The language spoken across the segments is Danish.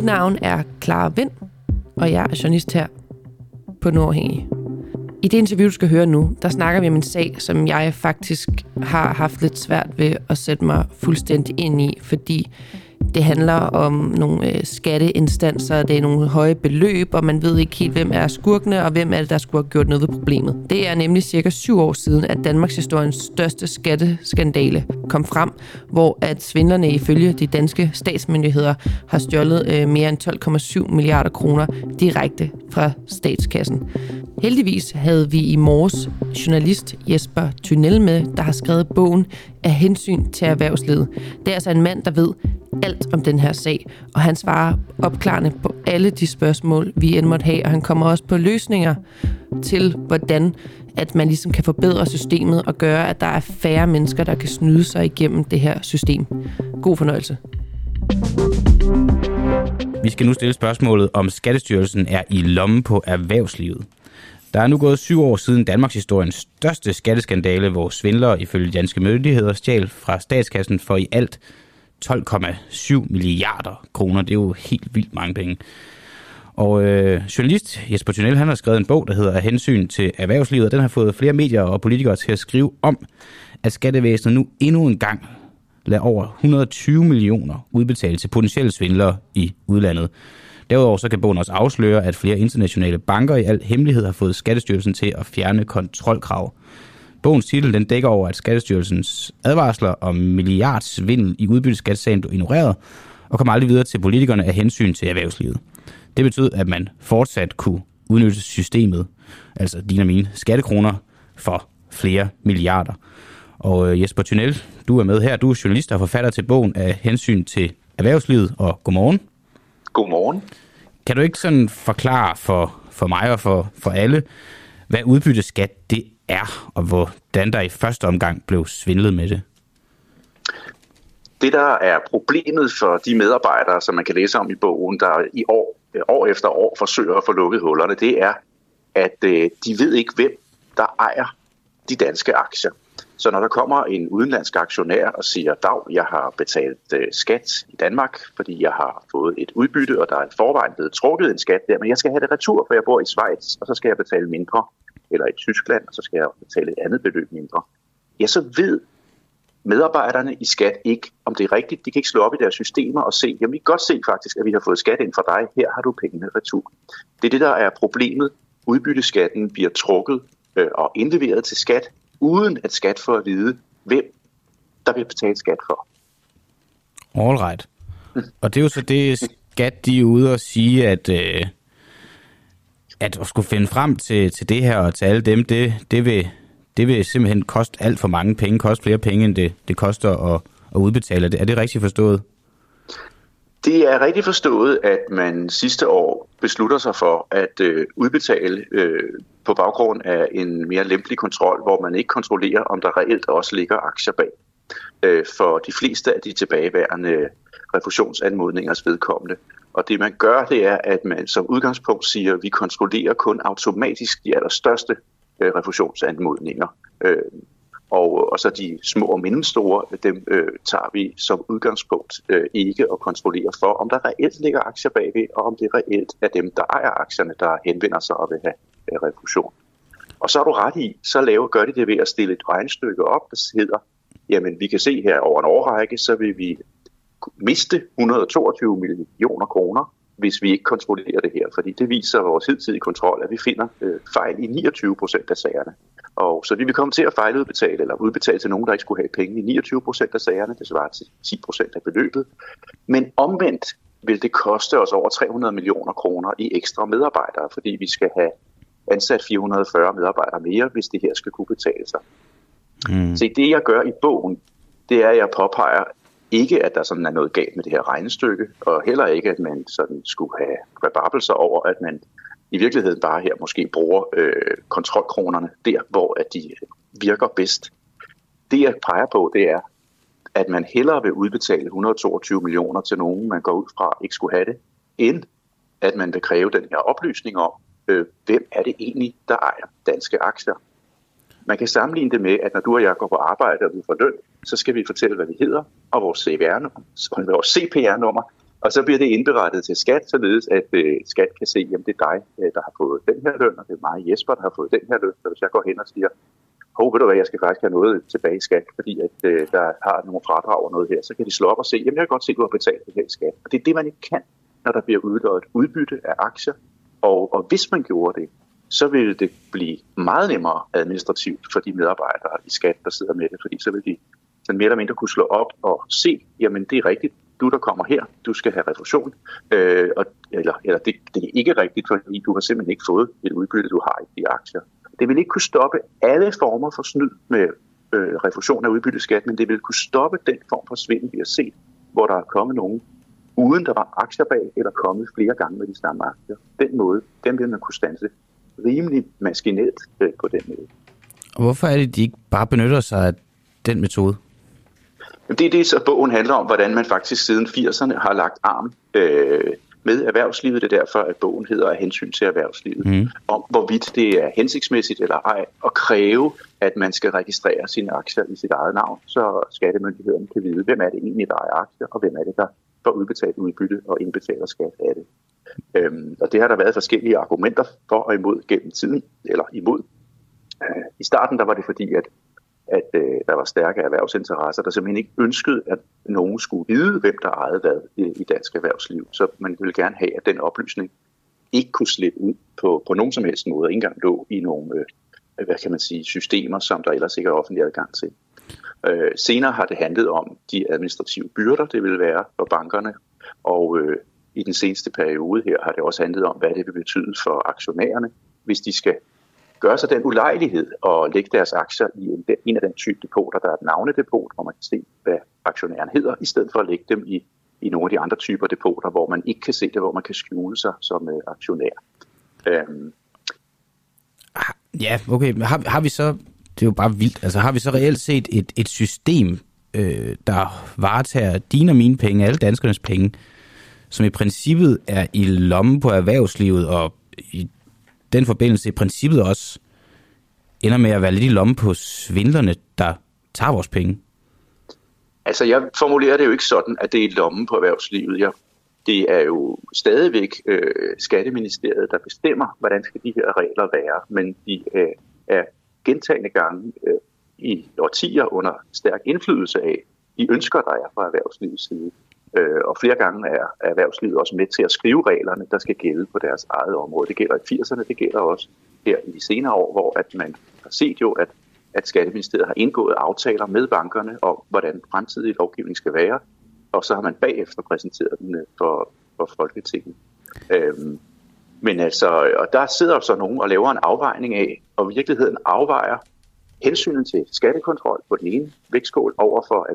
Mit navn er Clara Vind, og jeg er journalist her på Nordhængig. I det interview, du skal høre nu, der snakker vi om en sag, som jeg faktisk har haft lidt svært ved at sætte mig fuldstændig ind i, fordi det handler om nogle øh, skatteinstanser, det er nogle høje beløb, og man ved ikke helt, hvem er skurkene, og hvem er det, der skulle have gjort noget ved problemet. Det er nemlig cirka syv år siden, at Danmarks historiens største skatteskandale kom frem, hvor at svindlerne ifølge de danske statsmyndigheder har stjålet øh, mere end 12,7 milliarder kroner direkte fra statskassen. Heldigvis havde vi i morges journalist Jesper Thunel med, der har skrevet bogen af hensyn til erhvervslivet. Det er altså en mand, der ved alt om den her sag, og han svarer opklarende på alle de spørgsmål, vi end måtte have, og han kommer også på løsninger til, hvordan at man ligesom kan forbedre systemet og gøre, at der er færre mennesker, der kan snyde sig igennem det her system. God fornøjelse. Vi skal nu stille spørgsmålet, om Skattestyrelsen er i lommen på erhvervslivet. Der er nu gået syv år siden Danmarks historiens største skatteskandale, hvor svindlere ifølge danske myndigheder stjal fra statskassen for i alt 12,7 milliarder kroner. Det er jo helt vildt mange penge. Og øh, journalist Jesper Tunnel, han har skrevet en bog, der hedder Af hensyn til erhvervslivet, og den har fået flere medier og politikere til at skrive om, at skattevæsenet nu endnu en gang lader over 120 millioner udbetale til potentielle svindlere i udlandet. Derudover så kan bogen også afsløre, at flere internationale banker i al hemmelighed har fået Skattestyrelsen til at fjerne kontrolkrav. Bogens titel den dækker over, at Skattestyrelsens advarsler om milliardsvindel i udbytteskattesagen blev ignoreret, og kom aldrig videre til politikerne af hensyn til erhvervslivet. Det betød, at man fortsat kunne udnytte systemet, altså dine og mine skattekroner, for flere milliarder. Og øh, Jesper Tunnel, du er med her. Du er journalist og forfatter til bogen af hensyn til erhvervslivet, og godmorgen. Godmorgen. Kan du ikke sådan forklare for, for mig og for, for alle, hvad udbytteskat det er, og hvordan der i første omgang blev svindlet med det? Det, der er problemet for de medarbejdere, som man kan læse om i bogen, der i år, år efter år forsøger at få lukket hullerne, det er, at øh, de ved ikke, hvem der ejer de danske aktier. Så når der kommer en udenlandsk aktionær og siger, dag, jeg har betalt øh, skat i Danmark, fordi jeg har fået et udbytte, og der er i forvejen blevet trukket en skat der, men jeg skal have det retur, for jeg bor i Schweiz, og så skal jeg betale mindre, eller i Tyskland, og så skal jeg betale et andet beløb mindre. Ja, så ved medarbejderne i skat ikke, om det er rigtigt. De kan ikke slå op i deres systemer og se, jamen vi kan godt se faktisk, at vi har fået skat ind fra dig. Her har du pengene retur. Det er det, der er problemet. Udbytteskatten bliver trukket øh, og indleveret til skat, uden at skat får at vide, hvem der bliver betalt skat for. All right. Og det er jo så det, skat de er ude og sige, at, øh, at at skulle finde frem til, til det her og til alle dem, det, det, vil, det vil simpelthen koste alt for mange penge, koste flere penge, end det, det koster at, at udbetale. Er det rigtigt forstået? Det er rigtigt forstået, at man sidste år beslutter sig for at øh, udbetale øh, på baggrund af en mere lempelig kontrol, hvor man ikke kontrollerer, om der reelt også ligger aktier bag. Øh, for de fleste af de tilbageværende refusionsanmodningers vedkommende. Og det man gør, det er, at man som udgangspunkt siger, at vi kontrollerer kun automatisk de allerstørste øh, refusionsanmodninger. Øh, og, og så de små og mellemstore, dem øh, tager vi som udgangspunkt øh, ikke at kontrollere for, om der reelt ligger aktier bagved, og om det reelt er dem, der ejer aktierne, der henvender sig og vil have øh, refusion. Og så har du ret i, så laver, gør de det ved at stille et regnstykke op, der hedder, jamen vi kan se her over en årrække, så vil vi miste 122 millioner kroner, hvis vi ikke kontrollerer det her. Fordi det viser vores hidtidige kontrol, at vi finder øh, fejl i 29 procent af sagerne. Og så vi vil komme til at fejludbetale eller udbetale til nogen, der ikke skulle have penge i 29 procent af sagerne. Det svarer til 10 procent af beløbet. Men omvendt vil det koste os over 300 millioner kroner i ekstra medarbejdere, fordi vi skal have ansat 440 medarbejdere mere, hvis det her skal kunne betale sig. Mm. Så det, jeg gør i bogen, det er, at jeg påpeger ikke, at der sådan er noget galt med det her regnestykke, og heller ikke, at man sådan skulle have rababelser over, at man i virkeligheden bare her måske bruger øh, kontrolkronerne der, hvor at de virker bedst. Det jeg peger på, det er, at man hellere vil udbetale 122 millioner til nogen, man går ud fra ikke skulle have det, end at man vil kræve den her oplysning om, øh, hvem er det egentlig, der ejer danske aktier. Man kan sammenligne det med, at når du og jeg går på arbejde og vi får løn, så skal vi fortælle, hvad vi hedder, og vores CVR-nummer, vores CPR-nummer, Og så bliver det indberettet til skat, således at øh, skat kan se, at det er dig, øh, der har fået den her løn, og det er mig, Jesper, der har fået den her løn. Så hvis jeg går hen og siger, hov, ved du hvad, jeg skal faktisk have noget tilbage i skat, fordi at, øh, der har nogle fradrag og noget her, så kan de slå op og se, jamen jeg kan godt se, at du har betalt det her i skat. Og det er det, man ikke kan, når der bliver udløjet udbytte af aktier. Og, og hvis man gjorde det, så vil det blive meget nemmere administrativt for de medarbejdere i skat, der sidder med det, fordi så vil de sådan mere eller mindre kunne slå op og se, jamen det er rigtigt, du der kommer her, du skal have refusion, øh, og, eller, eller det, det er ikke rigtigt, fordi du har simpelthen ikke fået et udbytte, du har i de aktier. Det vil ikke kunne stoppe alle former for snyd med øh, refusion af udbytteskat, men det vil kunne stoppe den form for svindel, vi har set, hvor der er kommet nogen, uden der var aktier bag, eller kommet flere gange med de samme aktier. Den måde, den vil man kunne stanse rimelig maskinelt øh, på den måde. Og hvorfor er det, de ikke bare benytter sig af den metode? Det er det, så bogen handler om, hvordan man faktisk siden 80'erne har lagt arm øh, med erhvervslivet. Det er derfor, at bogen hedder af hensyn til erhvervslivet. Mm. Om hvorvidt det er hensigtsmæssigt eller ej at kræve, at man skal registrere sine aktier i sit eget navn, så skattemyndighederne kan vide, hvem er det egentlig, der ejer aktier, og hvem er det, der får udbetalt udbytte og indbetaler skat af det. Øhm, og det har der været forskellige argumenter for og imod gennem tiden, eller imod. Øh, I starten der var det fordi, at at øh, der var stærke erhvervsinteresser, der simpelthen ikke ønskede, at nogen skulle vide, hvem der ejede hvad i, i dansk erhvervsliv. Så man ville gerne have, at den oplysning ikke kunne slippe ud på, på nogen som helst måde, ikke engang lå i nogle øh, hvad kan man sige, systemer, som der ellers ikke er offentlig adgang til. Øh, senere har det handlet om de administrative byrder, det vil være for bankerne, og øh, i den seneste periode her har det også handlet om, hvad det vil betyde for aktionærerne, hvis de skal gøre sig den ulejlighed og lægge deres aktier i en, en af den type depoter, der er et navnedepot, hvor man kan se, hvad aktionæren hedder, i stedet for at lægge dem i, i nogle af de andre typer depoter, hvor man ikke kan se det, hvor man kan skjule sig som uh, aktionær. Øhm. Ah, ja, okay. Men har, har vi så, det er jo bare vildt, altså har vi så reelt set et, et system, øh, der varetager dine og mine penge, alle danskernes penge, som i princippet er i lommen på erhvervslivet og i den forbindelse i princippet også ender med at være lidt i lommen på svindlerne, der tager vores penge? Altså, jeg formulerer det jo ikke sådan, at det er i lommen på erhvervslivet. Jeg, det er jo stadigvæk øh, Skatteministeriet, der bestemmer, hvordan skal de her regler være, men de øh, er gentagende gange øh, i årtier under stærk indflydelse af de ønsker, der er fra erhvervslivets side. Øh, og flere gange er erhvervslivet også med til at skrive reglerne, der skal gælde på deres eget område. Det gælder i 80'erne, det gælder også her i de senere år, hvor at man har set jo, at, at Skatteministeriet har indgået aftaler med bankerne om, hvordan fremtidig lovgivning skal være, og så har man bagefter præsenteret den øh, for, for Folketinget. Øhm, men altså, og der sidder så nogen og laver en afvejning af, og virkeligheden afvejer, hensynet til skattekontrol på den ene vægtskål over for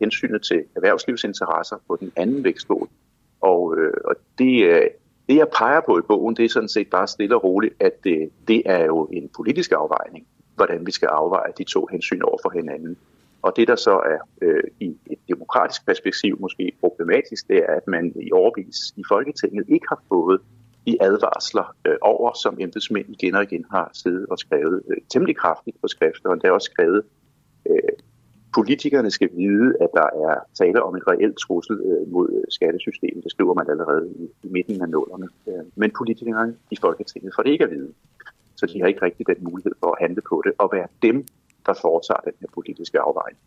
hensynet til erhvervslivsinteresser på den anden vægtskål. Og, øh, og det, øh, det, jeg peger på i bogen, det er sådan set bare stille og roligt, at det, det er jo en politisk afvejning, hvordan vi skal afveje de to hensyn over for hinanden. Og det, der så er øh, i et demokratisk perspektiv måske problematisk, det er, at man i overvis i Folketinget ikke har fået de advarsler øh, over, som embedsmænd igen og igen har siddet og skrevet øh, temmelig kraftigt på skrift, og er også skrevet, øh, politikerne skal vide, at der er tale om en reelt trussel øh, mod øh, skattesystemet. Det skriver man allerede i, i midten af nullerne. Øh, men politikerne i Folketinget får det ikke at vide. Så de har ikke rigtig den mulighed for at handle på det, og være dem, der foretager den her politiske afvejning.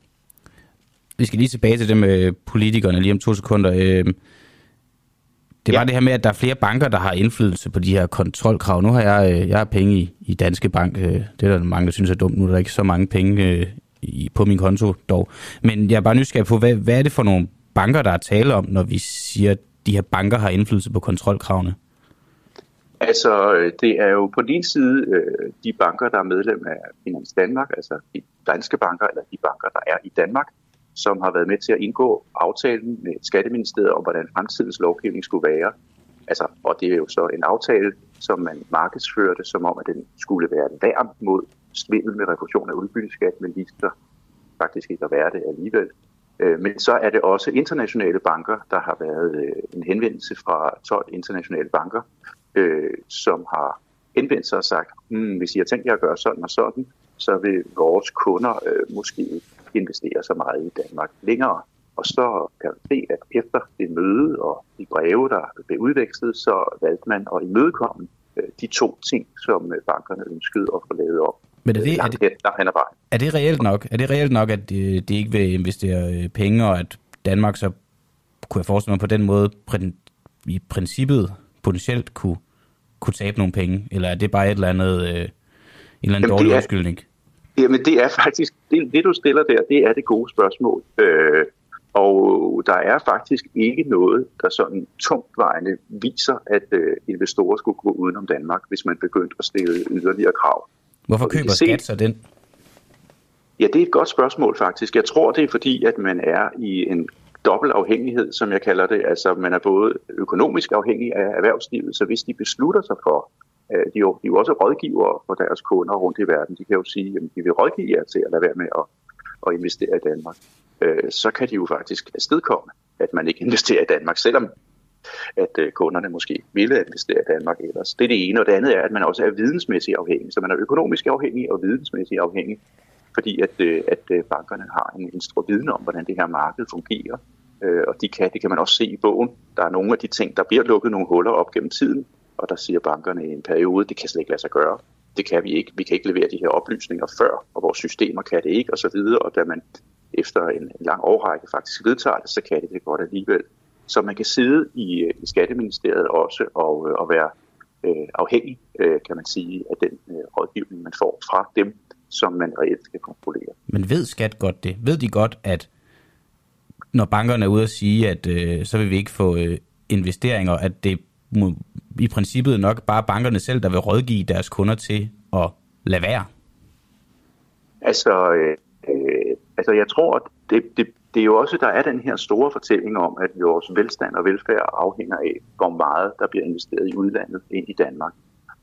Vi skal lige tilbage til det med politikerne lige om to sekunder. Øh, det var ja. det her med, at der er flere banker, der har indflydelse på de her kontrolkrav. Nu har jeg, øh, jeg har penge i, i Danske Bank. Øh, det er der mange, der synes er dumt. Nu er der ikke så mange penge øh, i, på min konto dog. Men jeg er bare nysgerrig på, hvad, hvad er det for nogle banker, der er tale om, når vi siger, at de her banker har indflydelse på kontrolkravene? Altså, det er jo på din side de banker, der er medlem af Finans Danmark, altså de danske banker, eller de banker, der er i Danmark, som har været med til at indgå aftalen med Skatteministeriet om, hvordan fremtidens lovgivning skulle være. Altså, og det er jo så en aftale, som man markedsførte, som om, at den skulle være en værn mod svindel med refusion af udbytteskat, men viste sig faktisk ikke at være det alligevel. Øh, men så er det også internationale banker, der har været øh, en henvendelse fra 12 internationale banker, øh, som har henvendt sig og sagt, hmm, hvis I har tænkt jer at gøre sådan og sådan, så vil vores kunder øh, måske investere så meget i Danmark længere. Og så kan man se, at efter det møde og de breve, der blev udvekslet, så valgte man at imødekomme øh, de to ting, som øh, bankerne ønskede at få lavet op. Men er det, er det, er det reelt nok? Er det reelt nok, at de, de ikke vil investere øh, penge, og at Danmark så, kunne jeg forestille mig på den måde, i princippet potentielt kunne, kunne tabe nogle penge? Eller er det bare et eller andet, øh, en eller anden Jamen, dårlig undskyldning? Jamen det er faktisk, det, det du stiller der, det er det gode spørgsmål. Øh, og der er faktisk ikke noget, der sådan tungtvejende viser, at øh, investorer skulle gå udenom Danmark, hvis man begyndte at stille yderligere krav. Hvorfor køber skat så den? Ja, det er et godt spørgsmål faktisk. Jeg tror, det er fordi, at man er i en dobbelt afhængighed, som jeg kalder det. Altså, man er både økonomisk afhængig af erhvervslivet, så hvis de beslutter sig for, Øh, de er jo, de er jo også rådgivere for deres kunder rundt i verden, de kan jo sige, at de vil rådgive jer til at lade være med at, at investere i Danmark. Øh, så kan de jo faktisk afstedkomme, at man ikke investerer i Danmark, selvom at øh, kunderne måske ville investere i Danmark ellers. Det er det ene, og det andet er, at man også er vidensmæssigt afhængig. Så man er økonomisk afhængig og vidensmæssigt afhængig, fordi at, at bankerne har en, en stor viden om, hvordan det her marked fungerer, og de kan, det kan man også se i bogen. Der er nogle af de ting, der bliver lukket nogle huller op gennem tiden, og der siger bankerne i en periode, det kan slet ikke lade sig gøre. Det kan vi ikke. Vi kan ikke levere de her oplysninger før, og vores systemer kan det ikke, og så videre. Og da man efter en lang årrække faktisk vedtager det, så kan det det godt alligevel. Så man kan sidde i, øh, i Skatteministeriet også og, øh, og være øh, afhængig, øh, kan man sige, af den øh, rådgivning, man får fra dem, som man reelt skal kontrollere. Men ved skat godt det? Ved de godt, at når bankerne er ude og sige, at øh, så vil vi ikke få øh, investeringer, at det i princippet nok bare bankerne selv, der vil rådgive deres kunder til at lade være? Altså, øh, øh, altså jeg tror, at det, det, det er jo også, der er den her store fortælling om, at vores velstand og velfærd afhænger af, hvor meget der bliver investeret i udlandet ind i Danmark.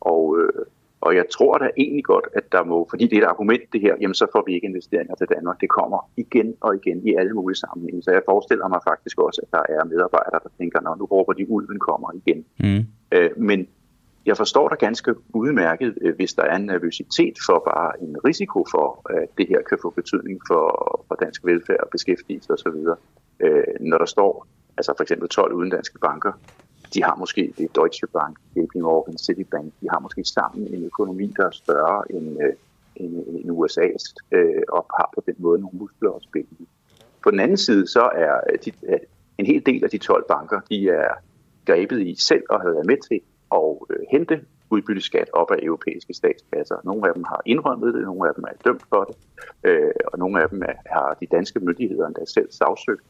Og øh, og jeg tror da egentlig godt, at der må, fordi det er et argument det her, jamen så får vi ikke investeringer til Danmark. Det kommer igen og igen i alle mulige sammenhænge. Så jeg forestiller mig faktisk også, at der er medarbejdere, der tænker, nu råber de, ulven kommer igen. Mm. Øh, men jeg forstår da ganske udmærket, øh, hvis der er en nervøsitet for bare en risiko for, at det her kan få betydning for, for dansk velfærd, beskæftigelse osv. Øh, når der står altså for eksempel 12 udenlandske banker, de har måske, det er Deutsche Bank, JP Morgan, Citibank, de har måske sammen en økonomi, der er større end, øh, end, end USA's, øh, og har på den måde nogle muskler at spille På den anden side, så er øh, de, en hel del af de 12 banker, de er grebet i selv og havde været med til at øh, hente udbytteskat op af europæiske statskasser. Nogle af dem har indrømmet det, nogle af dem er dømt for det, øh, og nogle af dem er, har de danske myndigheder endda selv sagsøgt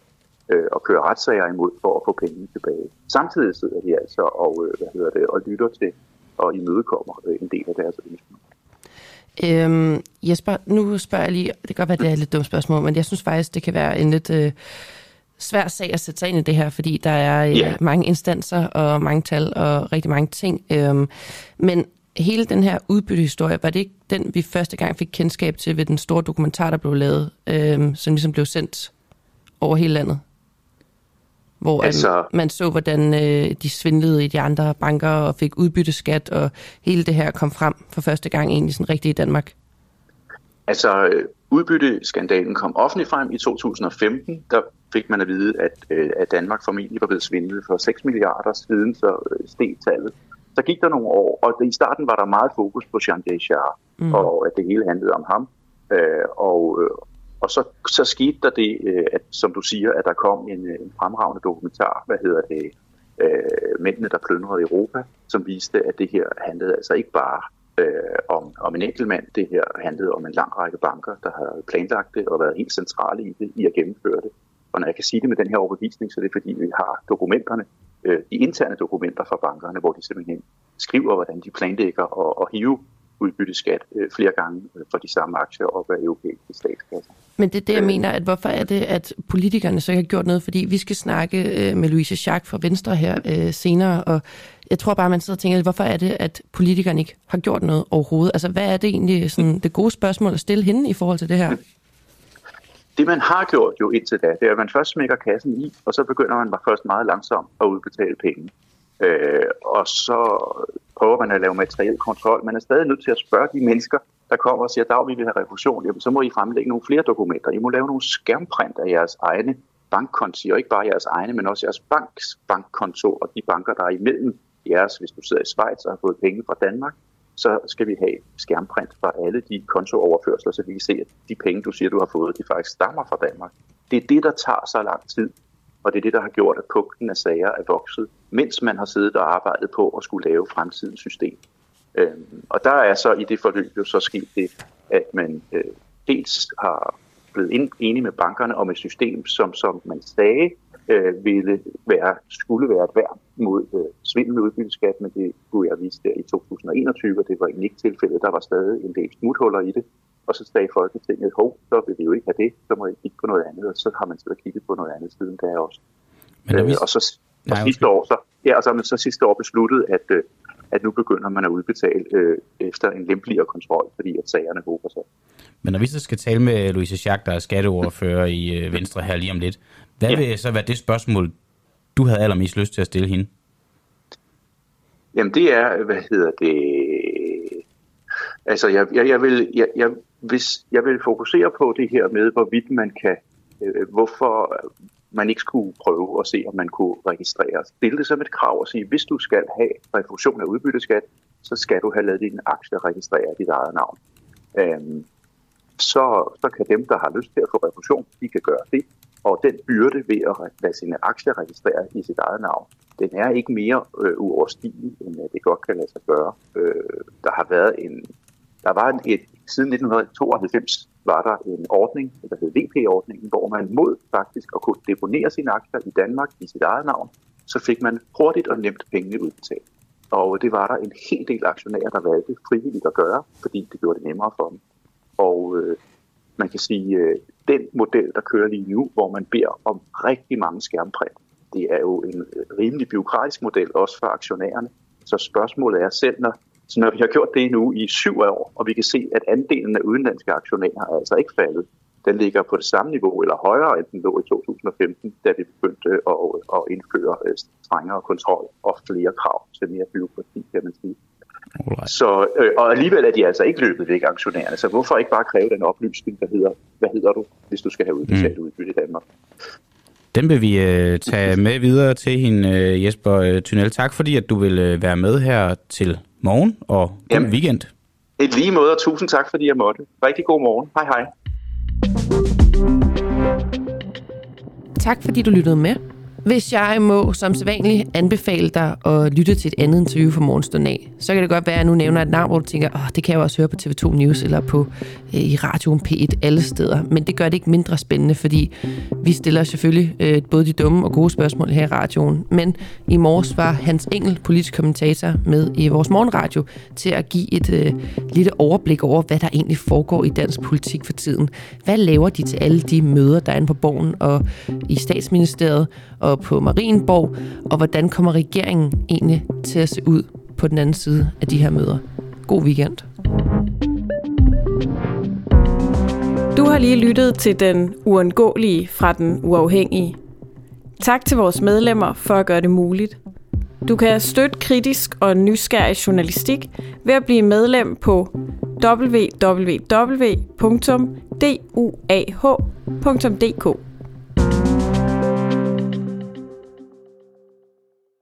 øh, og kører retssager imod for at få pengene tilbage. Samtidig sidder de altså og, øh, hvad hedder det, og lytter til og imødekommer øh, en del af deres ønsker. Øhm, Jesper, nu spørger jeg lige, det kan godt være, det er et lidt dumt spørgsmål, men jeg synes faktisk, det kan være en lidt øh, svær sag at sætte sig ind i det her, fordi der er øh, yeah. mange instanser og mange tal og rigtig mange ting. Øhm, men hele den her udbyttehistorie, var det ikke den, vi første gang fik kendskab til ved den store dokumentar, der blev lavet, øh, som ligesom blev sendt over hele landet? Hvor altså, man så, hvordan øh, de svindlede i de andre banker og fik udbytteskat, og hele det her kom frem for første gang egentlig sådan rigtigt i Danmark? Altså, øh, udbytteskandalen kom offentligt frem i 2015. Der fik man at vide, at, øh, at Danmark formentlig var blevet svindlet for 6 milliarder siden, så øh, steg tallet. Så gik der nogle år, og i starten var der meget fokus på Jean Deschamps, mm. og at det hele handlede om ham. Øh, og, og så, så skete der det, øh, at, som du siger, at der kom en, øh, en fremragende dokumentar, hvad hedder det, øh, Mændene, der plyndrede Europa, som viste, at det her handlede altså ikke bare øh, om, om en enkelt mand. Det her handlede om en lang række banker, der havde planlagt det og været helt centrale i det, i at gennemføre det. Og når jeg kan sige det med den her overbevisning, så er det fordi, vi har dokumenterne, øh, de interne dokumenter fra bankerne, hvor de simpelthen skriver, hvordan de planlægger at, at hive udbytteskat øh, flere gange øh, for de samme aktier op af europæiske statskasser. Men det er det, jeg øh. mener, at hvorfor er det, at politikerne så ikke har gjort noget? Fordi vi skal snakke øh, med Louise Schack fra Venstre her øh, senere, og jeg tror bare, man sidder og tænker, hvorfor er det, at politikerne ikke har gjort noget overhovedet? Altså, hvad er det egentlig sådan, det gode spørgsmål at stille hende i forhold til det her? Det, man har gjort jo indtil da, det er, at man først smækker kassen i, og så begynder man først meget langsomt at udbetale penge. Øh, og så prøver man at lave materiel kontrol. Man er stadig nødt til at spørge de mennesker, der kommer og siger, at vi vil have refusion. Jamen, så må I fremlægge nogle flere dokumenter. I må lave nogle skærmprint af jeres egne bankkonti, og ikke bare jeres egne, men også jeres banks bankkonto og de banker, der er imellem jeres, hvis du sidder i Schweiz og har fået penge fra Danmark, så skal vi have skærmprint fra alle de kontooverførsler, så vi kan se, at de penge, du siger, du har fået, de faktisk stammer fra Danmark. Det er det, der tager så lang tid, og det er det, der har gjort, at punkten af sager er vokset, mens man har siddet og arbejdet på at skulle lave fremtidens system. Øhm, og der er så i det forløb jo så sket det, at man øh, dels har blevet enige med bankerne om et system, som, som man sagde øh, ville være, skulle være et værn mod øh, svindel med udbytteskat, men det kunne jeg vise der i 2021, og det var ikke tilfældet. Der var stadig en del smuthuller i det. Og så sagde Folketinget, hov, så vil vi jo ikke have det, så må I kigge på noget andet, og så har man siddet og kigget på noget andet siden der også. Men øh, vi... og så og Nej, sidste år, så, ja, og så har man så sidste år besluttet, at, øh, at nu begynder man at udbetale øh, efter en lempeligere kontrol, fordi at sagerne håber sig. Men når vi så skal tale med Louise Schack, der er skatteordfører i øh, Venstre her lige om lidt, hvad ja. vil så være det spørgsmål, du havde allermest lyst til at stille hende? Jamen det er, hvad hedder det... Altså jeg, jeg, jeg, vil, jeg, jeg, hvis jeg vil fokusere på det her med, hvorvidt man kan, øh, hvorfor man ikke skulle prøve at se, om man kunne registrere. Stille det som et krav og sige, hvis du skal have refusion af udbytteskat, så skal du have lavet din aktie registrere dit eget navn. Øhm, så, så kan dem, der har lyst til at få refusion, de kan gøre det. Og den byrde ved at lade sine aktier registrere i sit eget navn, den er ikke mere øh, uoverstigelig, end øh, det godt kan lade sig gøre. Øh, der har været en, der var en, et, siden 1992 var der en ordning, der hed VP-ordningen, hvor man mod faktisk at kunne deponere sine aktier i Danmark i sit eget navn, så fik man hurtigt og nemt pengene udbetalt. Og det var der en hel del aktionærer, der valgte frivilligt at gøre, fordi det gjorde det nemmere for dem. Og øh, man kan sige, øh, den model, der kører lige nu, hvor man beder om rigtig mange skærmprint, det er jo en øh, rimelig byråkratisk model, også for aktionærerne. Så spørgsmålet er selv, når så når vi har gjort det nu i syv år, og vi kan se, at andelen af udenlandske aktionærer er altså ikke faldet, den ligger på det samme niveau eller højere, end den lå i 2015, da vi begyndte at, at indføre øh, strengere kontrol og flere krav til mere byråkrati, kan man sige. Så, øh, og alligevel er de altså ikke løbet væk, aktionærerne. Så hvorfor ikke bare kræve den oplysning, der hedder, hvad hedder du, hvis du skal have udbetalt mm. udbytte i Danmark? Den vil vi øh, tage med videre til hende, øh, Jesper øh, Tunnel. Tak fordi, at du vil øh, være med her til morgen, og god Jamen, weekend. Et lige måde, og tusind tak, fordi jeg måtte. Rigtig god morgen. Hej hej. Tak fordi du lyttede med. Hvis jeg må som sædvanligt anbefale dig at lytte til et andet interview fra morgenstunden af, så kan det godt være, at jeg nu nævner et navn, hvor du tænker, åh, det kan jeg jo også høre på TV2 News eller på øh, i radioen P1 alle steder. Men det gør det ikke mindre spændende, fordi vi stiller selvfølgelig øh, både de dumme og gode spørgsmål her i radioen. Men i morges var Hans Engel, politisk kommentator, med i vores morgenradio til at give et øh, lille overblik over, hvad der egentlig foregår i dansk politik for tiden. Hvad laver de til alle de møder, der er inde på borgen og i statsministeriet og på Marienborg, og hvordan kommer regeringen egentlig til at se ud på den anden side af de her møder. God weekend. Du har lige lyttet til den uundgåelige fra den uafhængige. Tak til vores medlemmer for at gøre det muligt. Du kan støtte kritisk og nysgerrig journalistik ved at blive medlem på www.duah.dk.